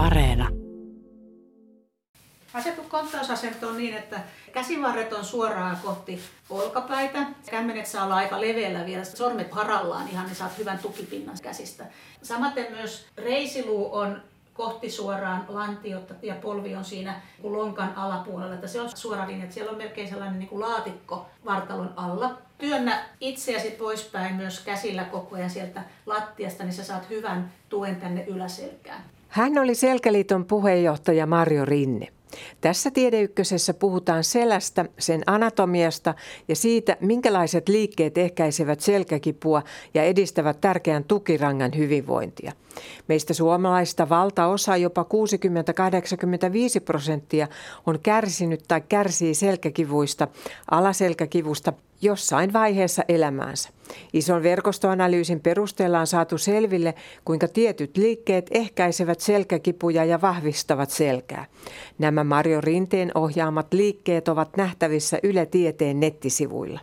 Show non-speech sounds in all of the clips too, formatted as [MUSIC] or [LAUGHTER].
Areena. Asettu konttausasento on niin, että käsivarret on suoraan kohti olkapäitä. Kämmenet saa olla aika leveällä vielä, sormet harallaan ihan, niin saat hyvän tukipinnan käsistä. Samaten myös reisiluu on kohti suoraan lantiota ja polvi on siinä lonkan alapuolella. Että se on suora linja, että siellä on melkein sellainen niin kuin laatikko vartalon alla. Työnnä itseäsi poispäin myös käsillä koko ajan sieltä lattiasta, niin sä saat hyvän tuen tänne yläselkään. Hän oli Selkäliiton puheenjohtaja Marjo Rinne. Tässä Tiedeykkösessä puhutaan selästä, sen anatomiasta ja siitä, minkälaiset liikkeet ehkäisevät selkäkipua ja edistävät tärkeän tukirangan hyvinvointia. Meistä suomalaista valtaosa, jopa 60-85 prosenttia, on kärsinyt tai kärsii selkäkivuista, alaselkäkivusta jossain vaiheessa elämäänsä. Ison verkostoanalyysin perusteella on saatu selville, kuinka tietyt liikkeet ehkäisevät selkäkipuja ja vahvistavat selkää. Nämä Mario Rinteen ohjaamat liikkeet ovat nähtävissä Yle Tieteen nettisivuilla.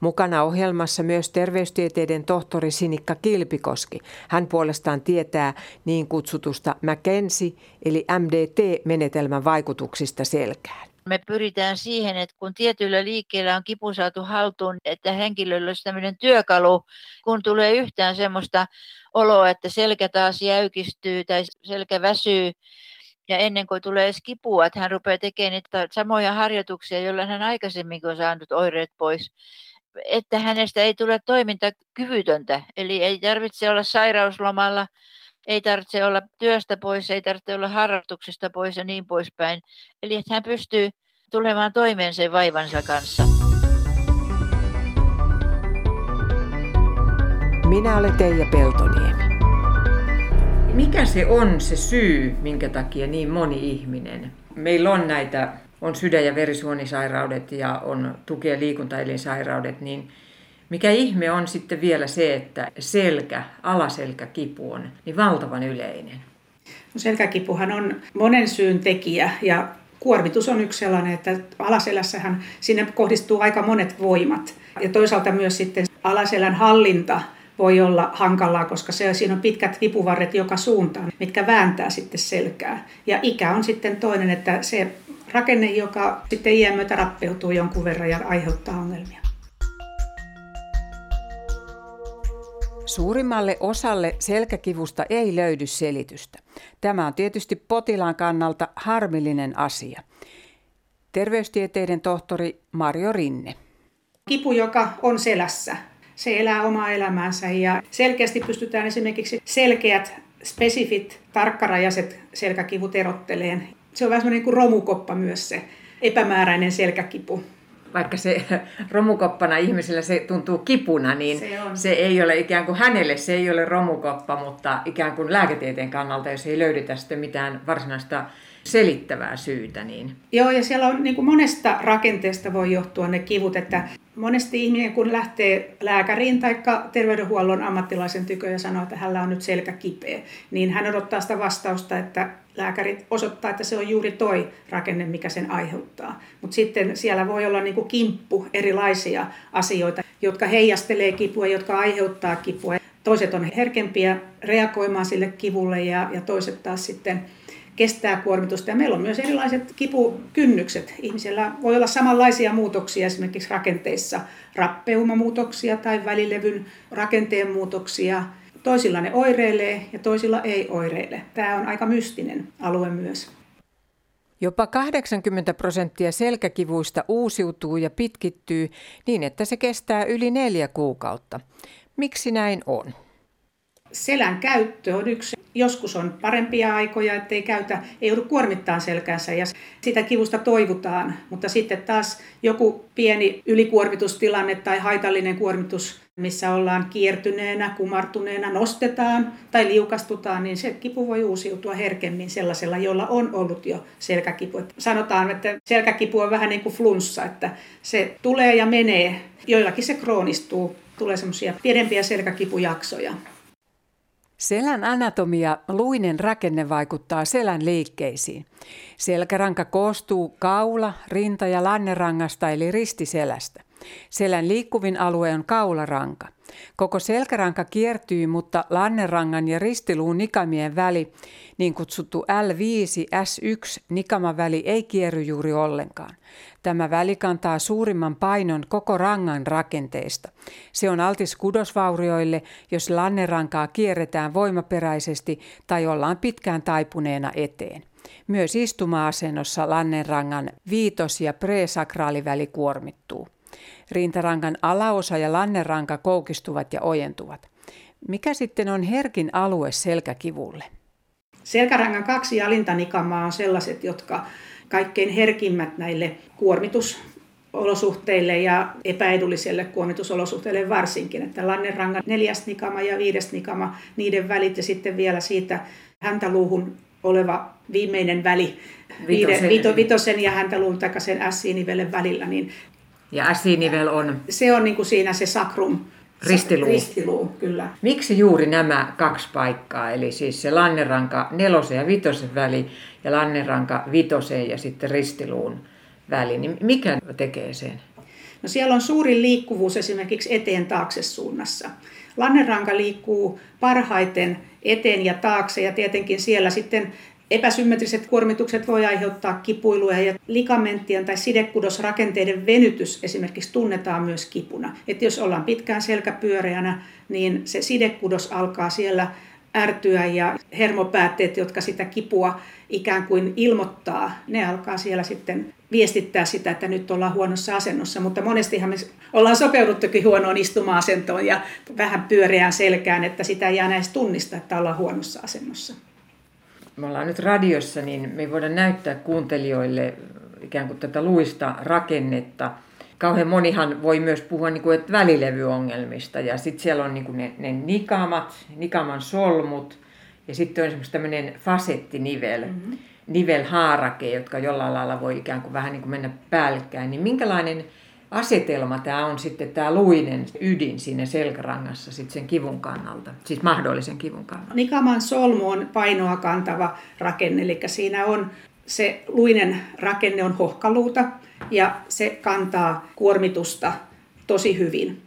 Mukana ohjelmassa myös terveystieteiden tohtori Sinikka Kilpikoski. Hän puolestaan tietää niin kutsutusta McKenzie eli MDT-menetelmän vaikutuksista selkään. Me pyritään siihen, että kun tietyillä liikkeillä on kipu saatu haltuun, että henkilöllä olisi tämmöinen työkalu, kun tulee yhtään semmoista oloa, että selkä taas jäykistyy tai selkä väsyy, ja ennen kuin tulee edes kipua, että hän rupeaa tekemään niitä samoja harjoituksia, joilla hän aikaisemmin on saanut oireet pois, että hänestä ei tule toimintakyvytöntä. Eli ei tarvitse olla sairauslomalla, ei tarvitse olla työstä pois, ei tarvitse olla harrastuksesta pois ja niin poispäin. Eli että hän pystyy tulemaan toimeen sen vaivansa kanssa. Minä olen Teija Peltoniemi. Mikä se on se syy, minkä takia niin moni ihminen? Meillä on näitä, on sydän- ja verisuonisairaudet ja on tuki- ja liikuntaelinsairaudet, niin mikä ihme on sitten vielä se, että selkä, alaselkäkipu on niin valtavan yleinen? No selkäkipuhan on monen syyn tekijä ja kuormitus on yksi sellainen, että alaselässähän sinne kohdistuu aika monet voimat. Ja toisaalta myös sitten alaselän hallinta voi olla hankalaa, koska se, siinä on pitkät vipuvarret joka suuntaan, mitkä vääntää sitten selkää. Ja ikä on sitten toinen, että se rakenne, joka sitten iän myötä rappeutuu jonkun verran ja aiheuttaa ongelmia. Suurimmalle osalle selkäkivusta ei löydy selitystä. Tämä on tietysti potilaan kannalta harmillinen asia. Terveystieteiden tohtori Mario Rinne. Kipu, joka on selässä, se elää omaa elämäänsä ja selkeästi pystytään esimerkiksi selkeät, spesifit, tarkkarajaiset selkäkivut erotteleen. Se on vähän semmoinen kuin romukoppa myös se epämääräinen selkäkipu vaikka se romukoppana ihmisellä se tuntuu kipuna, niin se, se ei ole ikään kuin hänelle se ei ole romukoppa, mutta ikään kuin lääketieteen kannalta, jos ei löydetä sitten mitään varsinaista selittävää syytä. Niin... Joo, ja siellä on niin kuin monesta rakenteesta voi johtua ne kivut, että monesti ihminen kun lähtee lääkäriin tai terveydenhuollon ammattilaisen tykö ja sanoo, että hänellä on nyt selkä kipeä, niin hän odottaa sitä vastausta, että lääkärit osoittaa, että se on juuri toi rakenne, mikä sen aiheuttaa. Mutta sitten siellä voi olla niin kuin kimppu erilaisia asioita, jotka heijastelee kipua, jotka aiheuttaa kipua. Toiset on herkempiä reagoimaan sille kivulle ja, ja toiset taas sitten kestää kuormitusta. Ja meillä on myös erilaiset kipukynnykset. Ihmisellä voi olla samanlaisia muutoksia esimerkiksi rakenteissa, rappeumamuutoksia tai välilevyn rakenteen muutoksia. Toisilla ne oireilee ja toisilla ei oireile. Tämä on aika mystinen alue myös. Jopa 80 prosenttia selkäkivuista uusiutuu ja pitkittyy niin, että se kestää yli neljä kuukautta. Miksi näin on? Selän käyttö on yksi. Joskus on parempia aikoja, ettei käytä, ei joudu kuormittaa selkänsä ja sitä kivusta toivutaan. Mutta sitten taas joku pieni ylikuormitustilanne tai haitallinen kuormitus, missä ollaan kiertyneenä, kumartuneena, nostetaan tai liukastutaan, niin se kipu voi uusiutua herkemmin sellaisella, jolla on ollut jo selkäkipu. Sanotaan, että selkäkipu on vähän niin kuin flunssa, että se tulee ja menee. Joillakin se kroonistuu, tulee semmoisia pidempiä selkäkipujaksoja. Selän anatomia, luinen rakenne vaikuttaa selän liikkeisiin. Selkäranka koostuu kaula, rinta ja lannerangasta eli ristiselästä. Selän liikkuvin alue on kaularanka. Koko selkäranka kiertyy, mutta lannerangan ja ristiluun nikamien väli, niin kutsuttu L5-S1 nikamaväli ei kierry juuri ollenkaan. Tämä väli kantaa suurimman painon koko rangan rakenteesta. Se on altis kudosvaurioille, jos lannerankaa kierretään voimaperäisesti tai ollaan pitkään taipuneena eteen. Myös istuma-asennossa lannenrangan viitos- ja presakraaliväli kuormittuu. Rintarangan alaosa ja lanneranka koukistuvat ja ojentuvat. Mikä sitten on herkin alue selkäkivulle? Selkärangan kaksi alintanikamaa on sellaiset, jotka kaikkein herkimmät näille kuormitusolosuhteille ja epäedulliselle kuormitusolosuhteille varsinkin. Että lannerangan neljäs nikama ja viides nikama, niiden välit ja sitten vielä siitä häntäluuhun oleva viimeinen väli vitosen, vito, vitosen ja häntäluun tai sen S-nivelen välillä, niin ja S-nivel on? Se on niin kuin siinä se sakrum, Ristiluu. Ristiluu, kyllä. Miksi juuri nämä kaksi paikkaa, eli siis se lanneranka nelosen ja vitosen väli ja lanneranka vitosen ja sitten ristiluun väli, niin mikä tekee sen? No siellä on suurin liikkuvuus esimerkiksi eteen taakse suunnassa. Lanneranka liikkuu parhaiten eteen ja taakse ja tietenkin siellä sitten Epäsymmetriset kuormitukset voi aiheuttaa kipuiluja ja ligamenttien tai sidekudosrakenteiden venytys esimerkiksi tunnetaan myös kipuna. Että jos ollaan pitkään selkäpyöreänä, niin se sidekudos alkaa siellä ärtyä ja hermopäätteet, jotka sitä kipua ikään kuin ilmoittaa, ne alkaa siellä sitten viestittää sitä, että nyt ollaan huonossa asennossa, mutta monestihan me ollaan sopeuduttukin huonoon istuma-asentoon ja vähän pyöreään selkään, että sitä ei jää edes tunnista, että ollaan huonossa asennossa me ollaan nyt radiossa, niin me ei voida näyttää kuuntelijoille ikään kuin tätä luista rakennetta. Kauhean monihan voi myös puhua niin kuin, että välilevyongelmista ja sitten siellä on niin kuin ne, ne nikamat, nikaman solmut ja sitten on esimerkiksi tämmöinen fasettinivel, mm-hmm. nivelhaarake, jotka jollain lailla voi ikään kuin vähän niin kuin mennä päällekkäin. Niin minkälainen asetelma tämä on sitten tämä luinen ydin siinä selkärangassa sitten sen kivun kannalta, siis mahdollisen kivun kannalta? Nikaman solmu on painoa kantava rakenne, eli siinä on se luinen rakenne on hohkaluuta ja se kantaa kuormitusta tosi hyvin.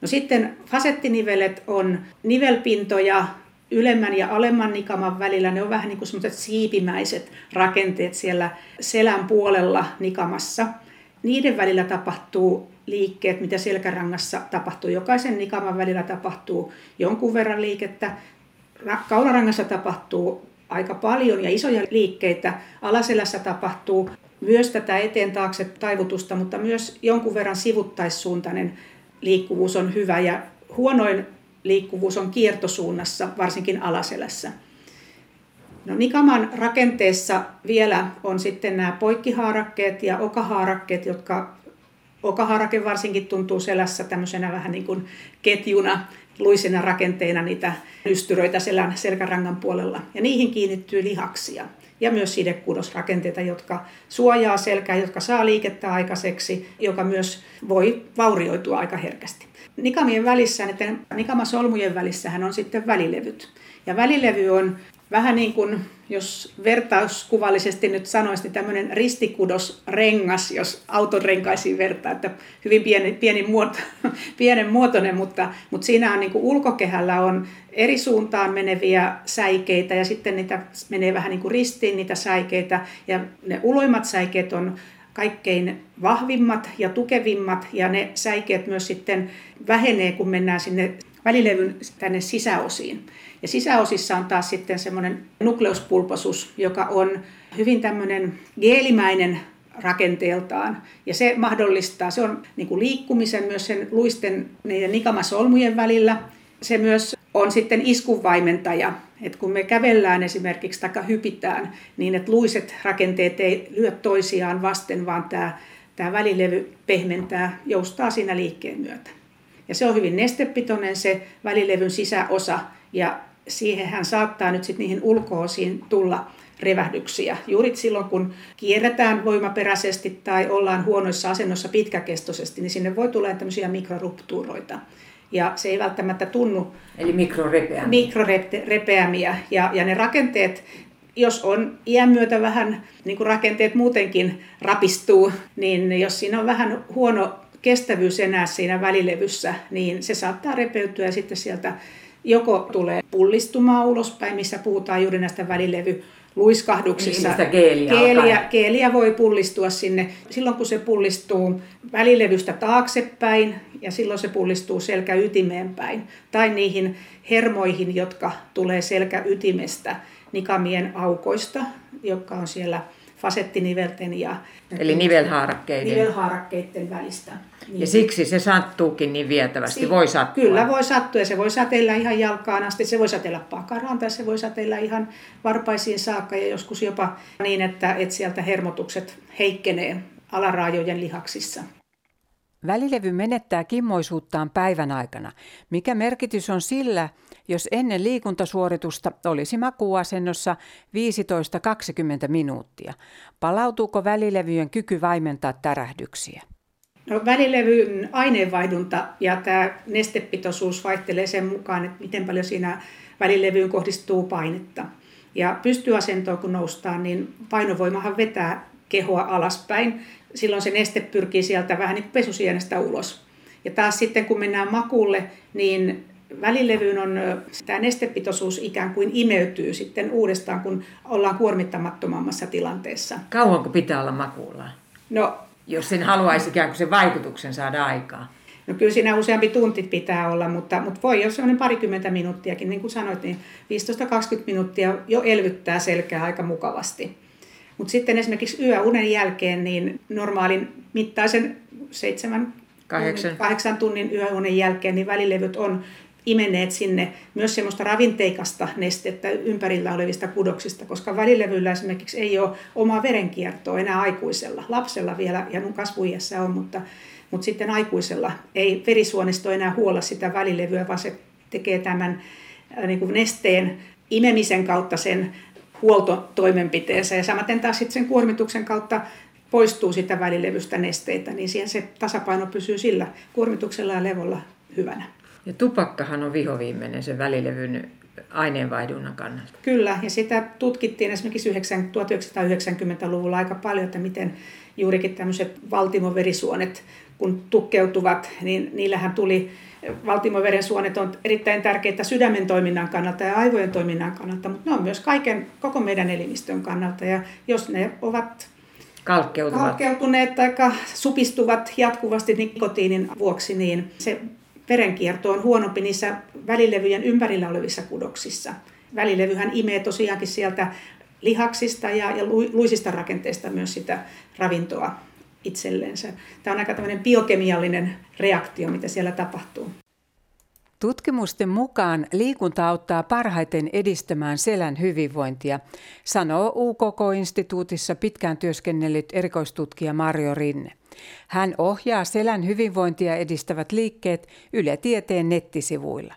No sitten fasettinivelet on nivelpintoja ylemmän ja alemman nikaman välillä. Ne on vähän niin kuin siipimäiset rakenteet siellä selän puolella nikamassa – niiden välillä tapahtuu liikkeet, mitä selkärangassa tapahtuu. Jokaisen nikaman välillä tapahtuu jonkun verran liikettä. Kaularangassa tapahtuu aika paljon ja isoja liikkeitä. Alaselässä tapahtuu myös tätä eteen taakse taivutusta, mutta myös jonkun verran sivuttaissuuntainen liikkuvuus on hyvä ja huonoin liikkuvuus on kiertosuunnassa, varsinkin alaselässä. No Nikaman rakenteessa vielä on sitten nämä poikkihaarakkeet ja okahaarakkeet, jotka okahaarake varsinkin tuntuu selässä tämmöisenä vähän niin kuin ketjuna, luisena rakenteena niitä ystyröitä selän selkärangan puolella. Ja niihin kiinnittyy lihaksia ja myös sidekudosrakenteita, jotka suojaa selkää, jotka saa liikettä aikaiseksi, joka myös voi vaurioitua aika herkästi. Nikamien välissä, näiden nikamasolmujen välissähän on sitten välilevyt. Ja välilevy on vähän niin kuin, jos vertauskuvallisesti nyt sanoisi, niin tämmöinen ristikudosrengas, jos auton renkaisiin vertaa, että hyvin pieni, pieni muoto, [LAUGHS] pienen muotoinen, mutta, mutta siinä on niin kuin ulkokehällä on eri suuntaan meneviä säikeitä ja sitten niitä menee vähän niin kuin ristiin niitä säikeitä ja ne uloimmat säikeet on kaikkein vahvimmat ja tukevimmat ja ne säikeet myös sitten vähenee, kun mennään sinne välilevyn tänne sisäosiin. Ja sisäosissa on taas sitten semmoinen nukleuspulposus, joka on hyvin tämmöinen geelimäinen rakenteeltaan. Ja se mahdollistaa, se on niin kuin liikkumisen myös sen luisten niiden nikamasolmujen välillä. Se myös on sitten iskunvaimentaja, että kun me kävellään esimerkiksi tai hypitään, niin että luiset rakenteet ei lyö toisiaan vasten, vaan tämä, tämä välilevy pehmentää, joustaa siinä liikkeen myötä. Ja se on hyvin nestepitoinen se välilevyn sisäosa, ja siihen hän saattaa nyt sitten niihin ulkoosiin tulla revähdyksiä. Juuri silloin, kun kierretään voimaperäisesti tai ollaan huonoissa asennossa pitkäkestoisesti, niin sinne voi tulla tämmöisiä mikroruptuuroita. Ja se ei välttämättä tunnu... Eli mikrorepeämiä. Mikrorepeämiä. Ja, ja ne rakenteet, jos on iän myötä vähän, niin kuin rakenteet muutenkin rapistuu, niin jos siinä on vähän huono kestävyys enää siinä välilevyssä, niin se saattaa repeytyä ja sitten sieltä joko tulee pullistumaan ulospäin, missä puhutaan juuri näistä välilevy luiskahduksissa. Niin, geeliä, geeliä, geeliä voi pullistua sinne. Silloin kun se pullistuu välilevystä taaksepäin ja silloin se pullistuu selkäytimeen päin. Tai niihin hermoihin, jotka tulee selkäytimestä nikamien aukoista, jotka on siellä fasettinivelten ja Eli nivelhaarakkeiden. nivelhaarakkeiden välistä. Niin. Ja siksi se sattuukin niin vietävästi, si- voi sattua. Kyllä voi sattua ja se voi satella ihan jalkaan asti, se voi satella pakaraan tai se voi satella ihan varpaisiin saakka ja joskus jopa niin, että, että sieltä hermotukset heikkenee alaraajojen lihaksissa. Välilevy menettää kimmoisuuttaan päivän aikana. Mikä merkitys on sillä, jos ennen liikuntasuoritusta olisi makuasennossa 15-20 minuuttia? Palautuuko välilevyjen kyky vaimentaa tärähdyksiä? No, välilevyn aineenvaihdunta ja tämä nestepitoisuus vaihtelee sen mukaan, että miten paljon siinä välilevyyn kohdistuu painetta. Ja pystyasentoon kun noustaan, niin painovoimahan vetää kehoa alaspäin. Silloin se neste pyrkii sieltä vähän niin kuin pesusienestä ulos. Ja taas sitten kun mennään makuulle, niin välilevyyn on tämä nestepitoisuus ikään kuin imeytyy sitten uudestaan, kun ollaan kuormittamattomammassa tilanteessa. Kauanko pitää olla makuulla? No, jos sen haluaisi ikään kuin sen vaikutuksen saada aikaa. No kyllä siinä useampi tunti pitää olla, mutta, mutta voi jos semmoinen parikymmentä minuuttiakin, niin kuin sanoit, niin 15-20 minuuttia jo elvyttää selkää aika mukavasti. Mutta sitten esimerkiksi yöunen jälkeen, niin normaalin mittaisen seitsemän, kahdeksan. kahdeksan tunnin yöunen jälkeen, niin välilevyt on imenneet sinne myös semmoista ravinteikasta nestettä ympärillä olevista kudoksista, koska välilevyllä esimerkiksi ei ole omaa verenkiertoa enää aikuisella. Lapsella vielä ja kasvuiässä on, mutta, mutta sitten aikuisella ei verisuonisto enää huolla sitä välilevyä, vaan se tekee tämän äh, niin kuin nesteen imemisen kautta sen huoltotoimenpiteensä ja samaten taas sitten sen kuormituksen kautta poistuu sitä välilevystä nesteitä, niin siihen se tasapaino pysyy sillä kuormituksella ja levolla hyvänä. Ja tupakkahan on vihoviimeinen sen välilevyn aineenvaihdunnan kannalta. Kyllä, ja sitä tutkittiin esimerkiksi 1990-luvulla aika paljon, että miten juurikin tämmöiset valtimoverisuonet, kun tukkeutuvat, niin niillähän tuli valtimoverensuonet on erittäin tärkeitä sydämen toiminnan kannalta ja aivojen toiminnan kannalta, mutta ne on myös kaiken, koko meidän elimistön kannalta. Ja jos ne ovat kalkkeutuneet tai supistuvat jatkuvasti nikotiinin vuoksi, niin se verenkierto on huonompi niissä välilevyjen ympärillä olevissa kudoksissa. Välilevyhän imee tosiaankin sieltä lihaksista ja, ja luisista rakenteista myös sitä ravintoa itsellensä. Tämä on aika tämmöinen biokemiallinen reaktio, mitä siellä tapahtuu. Tutkimusten mukaan liikunta auttaa parhaiten edistämään selän hyvinvointia, sanoo UKK-instituutissa pitkään työskennellyt erikoistutkija Mario Rinne. Hän ohjaa selän hyvinvointia edistävät liikkeet Yle Tieteen nettisivuilla.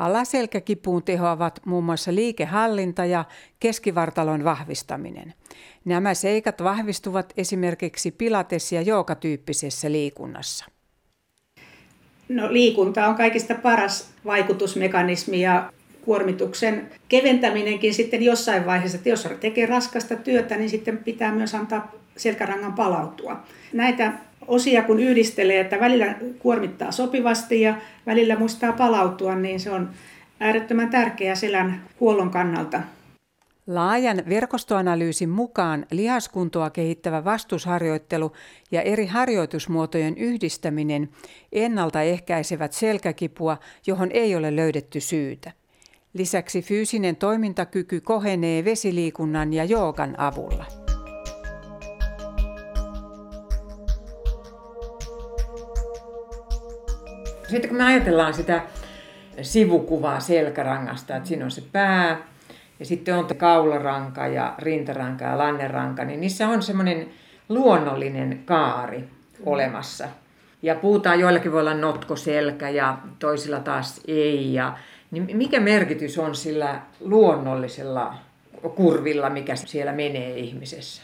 Alaselkäkipuun tehoavat muun muassa liikehallinta ja keskivartalon vahvistaminen. Nämä seikat vahvistuvat esimerkiksi pilates- ja jookatyyppisessä liikunnassa. No, liikunta on kaikista paras vaikutusmekanismi ja kuormituksen keventäminenkin sitten jossain vaiheessa, että jos tekee raskasta työtä, niin sitten pitää myös antaa selkärangan palautua. Näitä osia kun yhdistelee, että välillä kuormittaa sopivasti ja välillä muistaa palautua, niin se on äärettömän tärkeää selän huollon kannalta. Laajan verkostoanalyysin mukaan lihaskuntoa kehittävä vastusharjoittelu ja eri harjoitusmuotojen yhdistäminen ennaltaehkäisevät selkäkipua, johon ei ole löydetty syytä. Lisäksi fyysinen toimintakyky kohenee vesiliikunnan ja joogan avulla. Sitten kun me ajatellaan sitä sivukuvaa selkärangasta, että siinä on se pää ja sitten on kaularanka ja rintaranka ja lanneranka, niin niissä on semmoinen luonnollinen kaari olemassa. Ja puhutaan, joillakin voi olla notkoselkä ja toisilla taas ei. Ja, niin mikä merkitys on sillä luonnollisella kurvilla, mikä siellä menee ihmisessä?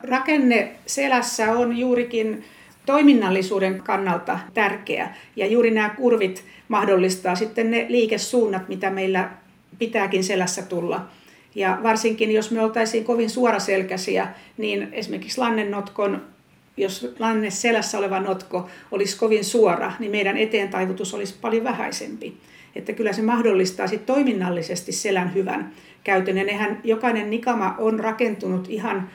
Rakenne selässä on juurikin toiminnallisuuden kannalta tärkeä. Ja juuri nämä kurvit mahdollistaa sitten ne liikesuunnat, mitä meillä pitääkin selässä tulla. Ja varsinkin jos me oltaisiin kovin suoraselkäisiä, niin esimerkiksi lannennotkon jos lanne selässä oleva notko olisi kovin suora, niin meidän eteen taivutus olisi paljon vähäisempi. Että kyllä se mahdollistaa sit toiminnallisesti selän hyvän käytön. Ja nehän, jokainen nikama on rakentunut ihan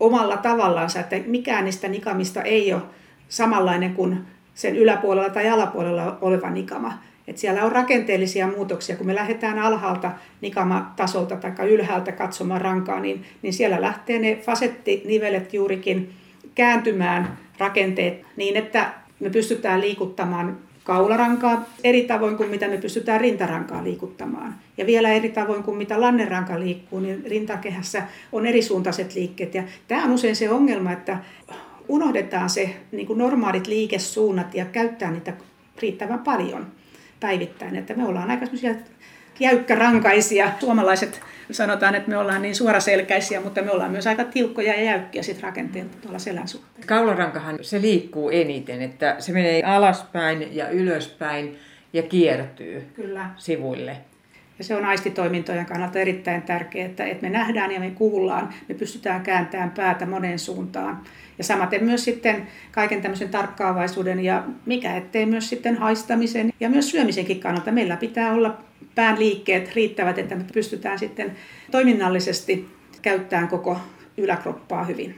omalla tavallaan, että mikään niistä nikamista ei ole samanlainen kuin sen yläpuolella tai alapuolella oleva nikama. Et siellä on rakenteellisia muutoksia. Kun me lähdetään alhaalta nikamatasolta tai ylhäältä katsomaan rankaa, niin, niin siellä lähtee ne fasettinivelet juurikin kääntymään rakenteet niin, että me pystytään liikuttamaan kaularankaa eri tavoin kuin mitä me pystytään rintarankaa liikuttamaan. Ja vielä eri tavoin kuin mitä lanneranka liikkuu, niin rintakehässä on erisuuntaiset liikkeet. Ja tämä on usein se ongelma, että unohdetaan se niin kuin normaalit liikesuunnat ja käyttää niitä riittävän paljon päivittäin. Että me ollaan aika jäykkärankaisia. Suomalaiset sanotaan, että me ollaan niin suoraselkäisiä, mutta me ollaan myös aika tiukkoja ja jäykkiä sit rakenteelta tuolla selän suhteen. Kaularankahan se liikkuu eniten, että se menee alaspäin ja ylöspäin ja kiertyy Kyllä. sivuille. Ja se on aistitoimintojen kannalta erittäin tärkeää, että, että me nähdään ja me kuullaan, me pystytään kääntämään päätä moneen suuntaan. Ja samaten myös sitten kaiken tämmöisen tarkkaavaisuuden ja mikä ettei myös sitten haistamisen ja myös syömisenkin kannalta. Meillä pitää olla pään liikkeet riittävät, että me pystytään sitten toiminnallisesti käyttämään koko yläkroppaa hyvin.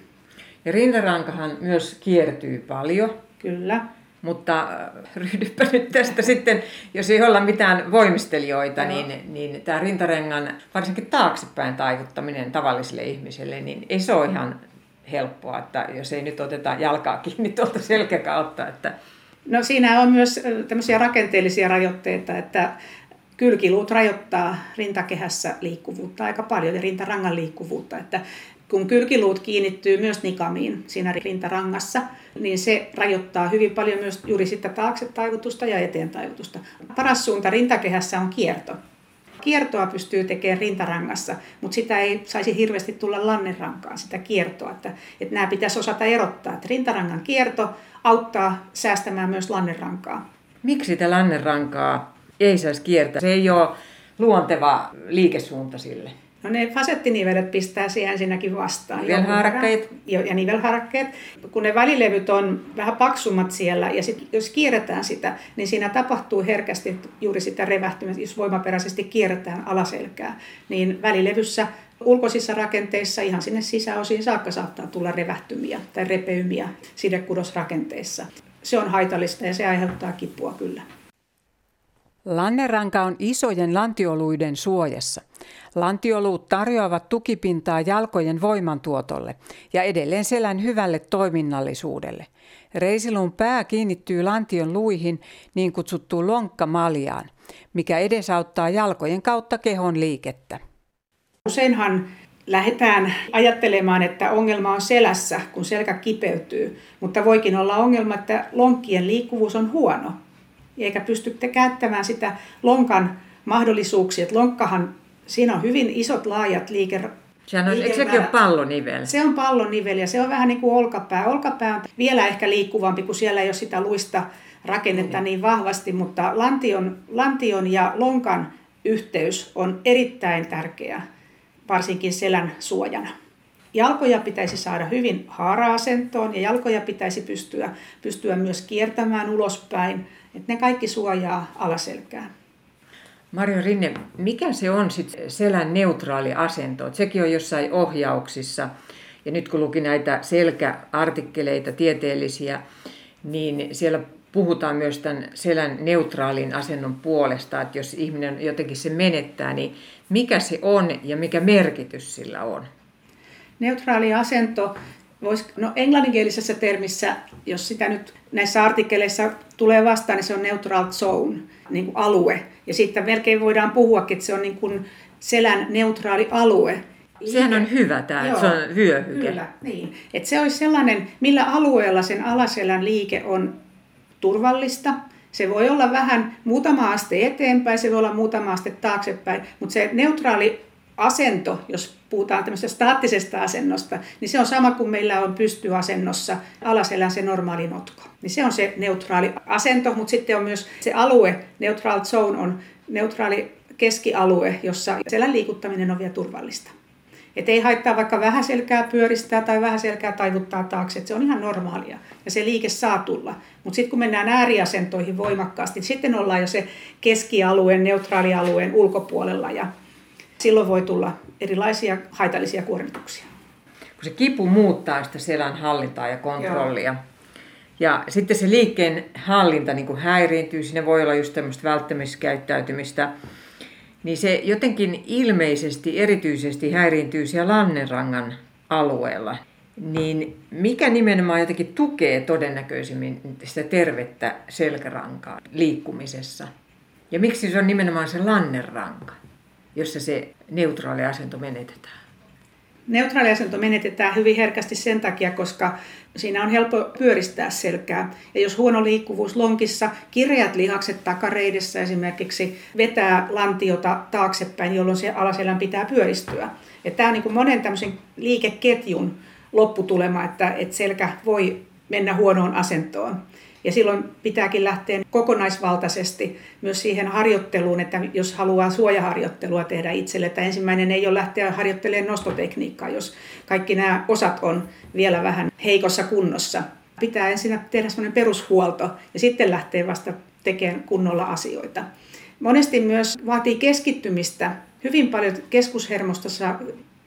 Ja rintarankahan myös kiertyy paljon. Kyllä. Mutta äh, ryhdyppä nyt tästä sitten, jos ei olla mitään voimistelijoita, niin, niin tämä rintarengan, varsinkin taaksepäin taivuttaminen tavalliselle ihmiselle, niin ei se ole ihan helppoa, että jos ei nyt oteta jalkaa kiinni tuolta selkäkautta. Että... No siinä on myös tämmöisiä rakenteellisia rajoitteita, että kylkiluut rajoittaa rintakehässä liikkuvuutta aika paljon ja rintarangan liikkuvuutta. Että kun kylkiluut kiinnittyy myös nikamiin siinä rintarangassa, niin se rajoittaa hyvin paljon myös juuri sitä taakse taivutusta ja eteen taivutusta. Paras suunta rintakehässä on kierto. Kiertoa pystyy tekemään rintarangassa, mutta sitä ei saisi hirveästi tulla lannerankaan, sitä kiertoa. Että, että nämä pitäisi osata erottaa, että rintarangan kierto auttaa säästämään myös lannerankaa. Miksi sitä lannerankaa ei saisi kiertää? Se ei ole luonteva liikesuunta sille. No ne fasettinivelet pistää siihen ensinnäkin vastaan. Nivelharakkeet. Ja nivelharakkeet. Kun ne välilevyt on vähän paksummat siellä ja sit, jos kierretään sitä, niin siinä tapahtuu herkästi juuri sitä revähtymistä, jos voimaperäisesti kierretään alaselkää. Niin välilevyssä ulkoisissa rakenteissa ihan sinne sisäosiin saakka saattaa tulla revähtymiä tai repeymiä sidekudosrakenteissa. Se on haitallista ja se aiheuttaa kipua kyllä. Lanneranka on isojen lantioluiden suojassa. Lantioluut tarjoavat tukipintaa jalkojen voimantuotolle ja edelleen selän hyvälle toiminnallisuudelle. Reisiluun pää kiinnittyy lantion luihin niin kutsuttuun lonkkamaljaan, mikä edesauttaa jalkojen kautta kehon liikettä. Useinhan lähdetään ajattelemaan, että ongelma on selässä, kun selkä kipeytyy, mutta voikin olla ongelma, että lonkkien liikkuvuus on huono eikä pysty käyttämään sitä lonkan mahdollisuuksia. Että lonkkahan, siinä on hyvin isot laajat liike, Sehän on, eikö sekin ole pallonivel? Se on pallonivel ja se on vähän niin kuin olkapää. Olkapää on vielä ehkä liikkuvampi, kun siellä ei ole sitä luista rakennetta mm. niin vahvasti, mutta lantion, lantion ja lonkan yhteys on erittäin tärkeä, varsinkin selän suojana. Jalkoja pitäisi saada hyvin haara-asentoon ja jalkoja pitäisi pystyä, pystyä myös kiertämään ulospäin että ne kaikki suojaa alaselkää. Marjo Rinne, mikä se on sit selän neutraali asento? Sekin on jossain ohjauksissa. Ja nyt kun luki näitä selkäartikkeleita tieteellisiä, niin siellä puhutaan myös tämän selän neutraalin asennon puolesta, että jos ihminen jotenkin se menettää, niin mikä se on ja mikä merkitys sillä on? Neutraali asento vois, no englanninkielisessä termissä, jos sitä nyt näissä artikkeleissa tulee vastaan, niin se on neutral zone, niin kuin alue. Ja sitten melkein voidaan puhua, että se on niin kuin selän neutraali alue. Sehän on hyvä tämä, että se on vyöhyke. Kyllä, niin. Että se olisi sellainen, millä alueella sen alaselän liike on turvallista. Se voi olla vähän muutama aste eteenpäin, se voi olla muutama aste taaksepäin, mutta se neutraali asento, jos puhutaan tämmöisestä staattisesta asennosta, niin se on sama kuin meillä on pystyasennossa alaselän se normaali notko. Niin se on se neutraali asento, mutta sitten on myös se alue, neutral zone on neutraali keskialue, jossa selän liikuttaminen on vielä turvallista. Että ei haittaa vaikka vähän selkää pyöristää tai vähän selkää taivuttaa taakse, että se on ihan normaalia ja se liike saa tulla. Mutta sitten kun mennään ääriasentoihin voimakkaasti, niin sitten ollaan jo se keskialueen, neutraalialueen ulkopuolella ja silloin voi tulla erilaisia haitallisia kuormituksia. Kun se kipu muuttaa sitä selän hallintaa ja kontrollia, Joo. Ja sitten se liikkeen hallinta niin häiriintyy, siinä voi olla just tämmöistä välttämiskäyttäytymistä, niin se jotenkin ilmeisesti erityisesti häiriintyy siellä Lannenrangan alueella. Niin mikä nimenomaan jotenkin tukee todennäköisimmin sitä tervettä selkärankaa liikkumisessa? Ja miksi se on nimenomaan se Lannenranka, jossa se neutraali asento menetetään? Neutraali asento menetetään hyvin herkästi sen takia, koska siinä on helppo pyöristää selkää. Ja jos huono liikkuvuus lonkissa, kireät lihakset takareidessä esimerkiksi vetää lantiota taaksepäin, jolloin se alaselän pitää pyöristyä. Ja tämä on niin kuin monen tämmöisen liikeketjun lopputulema, että, että selkä voi mennä huonoon asentoon. Ja silloin pitääkin lähteä kokonaisvaltaisesti myös siihen harjoitteluun, että jos haluaa suojaharjoittelua tehdä itselle, että ensimmäinen ei ole lähteä harjoittelemaan nostotekniikkaa, jos kaikki nämä osat on vielä vähän heikossa kunnossa. Pitää ensin tehdä sellainen perushuolto ja sitten lähteä vasta tekemään kunnolla asioita. Monesti myös vaatii keskittymistä. Hyvin paljon keskushermostossa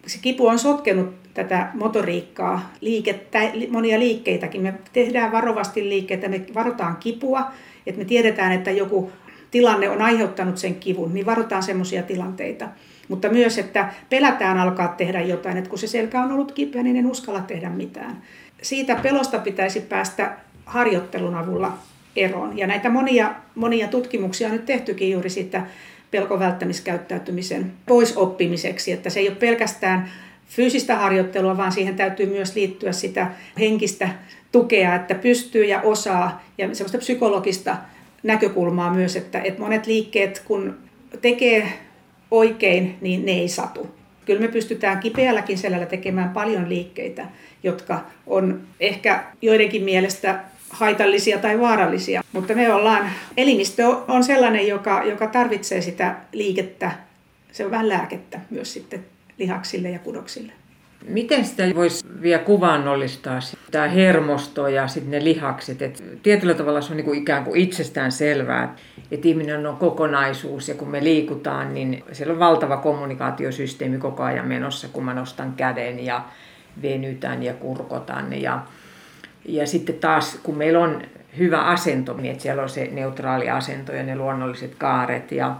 se kipu on sotkenut tätä motoriikkaa, liikettä, monia liikkeitäkin. Me tehdään varovasti liikkeitä, me varotaan kipua, että me tiedetään, että joku tilanne on aiheuttanut sen kivun, niin varotaan semmoisia tilanteita. Mutta myös, että pelätään alkaa tehdä jotain, että kun se selkä on ollut kipeä, niin en uskalla tehdä mitään. Siitä pelosta pitäisi päästä harjoittelun avulla eroon. Ja näitä monia, monia tutkimuksia on nyt tehtykin juuri siitä pelkovälttämiskäyttäytymisen pois oppimiseksi, että se ei ole pelkästään fyysistä harjoittelua, vaan siihen täytyy myös liittyä sitä henkistä tukea, että pystyy ja osaa ja semmoista psykologista näkökulmaa myös, että, että monet liikkeet kun tekee oikein, niin ne ei satu. Kyllä me pystytään kipeälläkin selällä tekemään paljon liikkeitä, jotka on ehkä joidenkin mielestä haitallisia tai vaarallisia. Mutta me ollaan, elimistö on sellainen, joka, joka tarvitsee sitä liikettä, se on vähän lääkettä myös sitten lihaksille ja kudoksille. Miten sitä voisi vielä kuvannollistaa, tämä hermosto ja sitten ne lihakset? Et tietyllä tavalla se on niin kuin ikään kuin itsestään selvää, että ihminen on kokonaisuus ja kun me liikutaan, niin siellä on valtava kommunikaatiosysteemi koko ajan menossa, kun mä nostan käden ja venytän ja kurkotan. Ja, ja sitten taas, kun meillä on hyvä asento, niin että siellä on se neutraali asento ja ne luonnolliset kaaret ja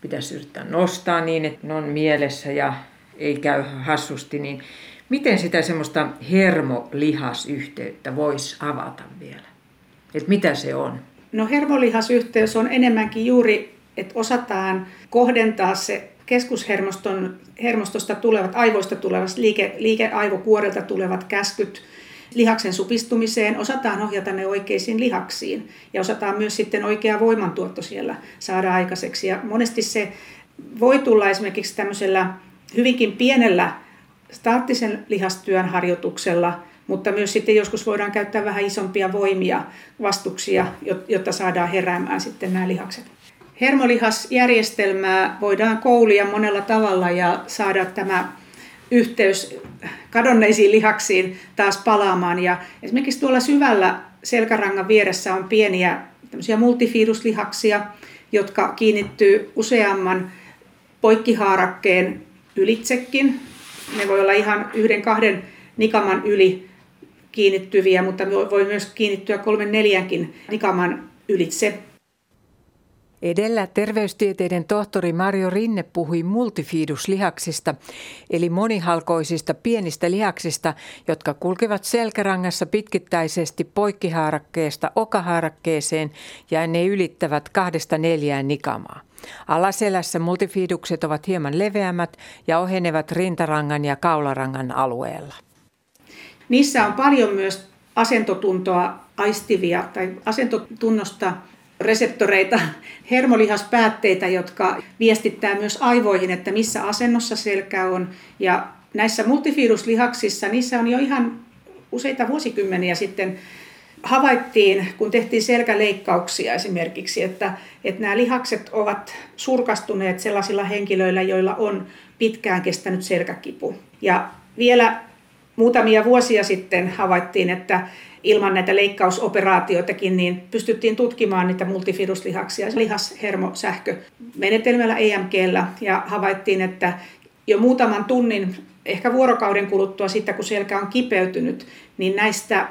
pitäisi yrittää nostaa niin, että ne on mielessä ja ei käy hassusti, niin miten sitä semmoista hermolihasyhteyttä voisi avata vielä? Et mitä se on? No hermolihasyhteys on enemmänkin juuri, että osataan kohdentaa se keskushermoston hermostosta tulevat, aivoista tulevat, liike, liikeaivokuorelta tulevat käskyt lihaksen supistumiseen, osataan ohjata ne oikeisiin lihaksiin ja osataan myös sitten oikea voimantuotto siellä saada aikaiseksi. Ja monesti se voi tulla esimerkiksi tämmöisellä hyvinkin pienellä staattisen lihastyön harjoituksella, mutta myös sitten joskus voidaan käyttää vähän isompia voimia, vastuksia, jotta saadaan heräämään sitten nämä lihakset. Hermolihasjärjestelmää voidaan koulia monella tavalla ja saada tämä yhteys kadonneisiin lihaksiin taas palaamaan. Ja esimerkiksi tuolla syvällä selkärangan vieressä on pieniä multifiiduslihaksia, jotka kiinnittyy useamman poikkihaarakkeen ylitsekin. Ne voi olla ihan yhden kahden nikaman yli kiinnittyviä, mutta voi myös kiinnittyä kolmen neljänkin nikaman ylitse. Edellä terveystieteiden tohtori Mario Rinne puhui multifiduslihaksista, eli monihalkoisista pienistä lihaksista, jotka kulkevat selkärangassa pitkittäisesti poikkihaarakkeesta okahaarakkeeseen ja ne ylittävät kahdesta neljään nikamaa. Alaselässä multifidukset ovat hieman leveämmät ja ohenevat rintarangan ja kaularangan alueella. Niissä on paljon myös asentotuntoa aistivia tai asentotunnosta reseptoreita, [LAUGHS] hermolihaspäätteitä, jotka viestittää myös aivoihin, että missä asennossa selkä on. Ja näissä multifiduslihaksissa, niissä on jo ihan useita vuosikymmeniä sitten havaittiin, kun tehtiin selkäleikkauksia esimerkiksi, että, että nämä lihakset ovat surkastuneet sellaisilla henkilöillä, joilla on pitkään kestänyt selkäkipu. Ja vielä muutamia vuosia sitten havaittiin, että ilman näitä leikkausoperaatioitakin, niin pystyttiin tutkimaan niitä multifiruslihaksia lihashermosähkömenetelmällä EMGllä ja havaittiin, että jo muutaman tunnin, ehkä vuorokauden kuluttua siitä, kun selkä on kipeytynyt, niin näistä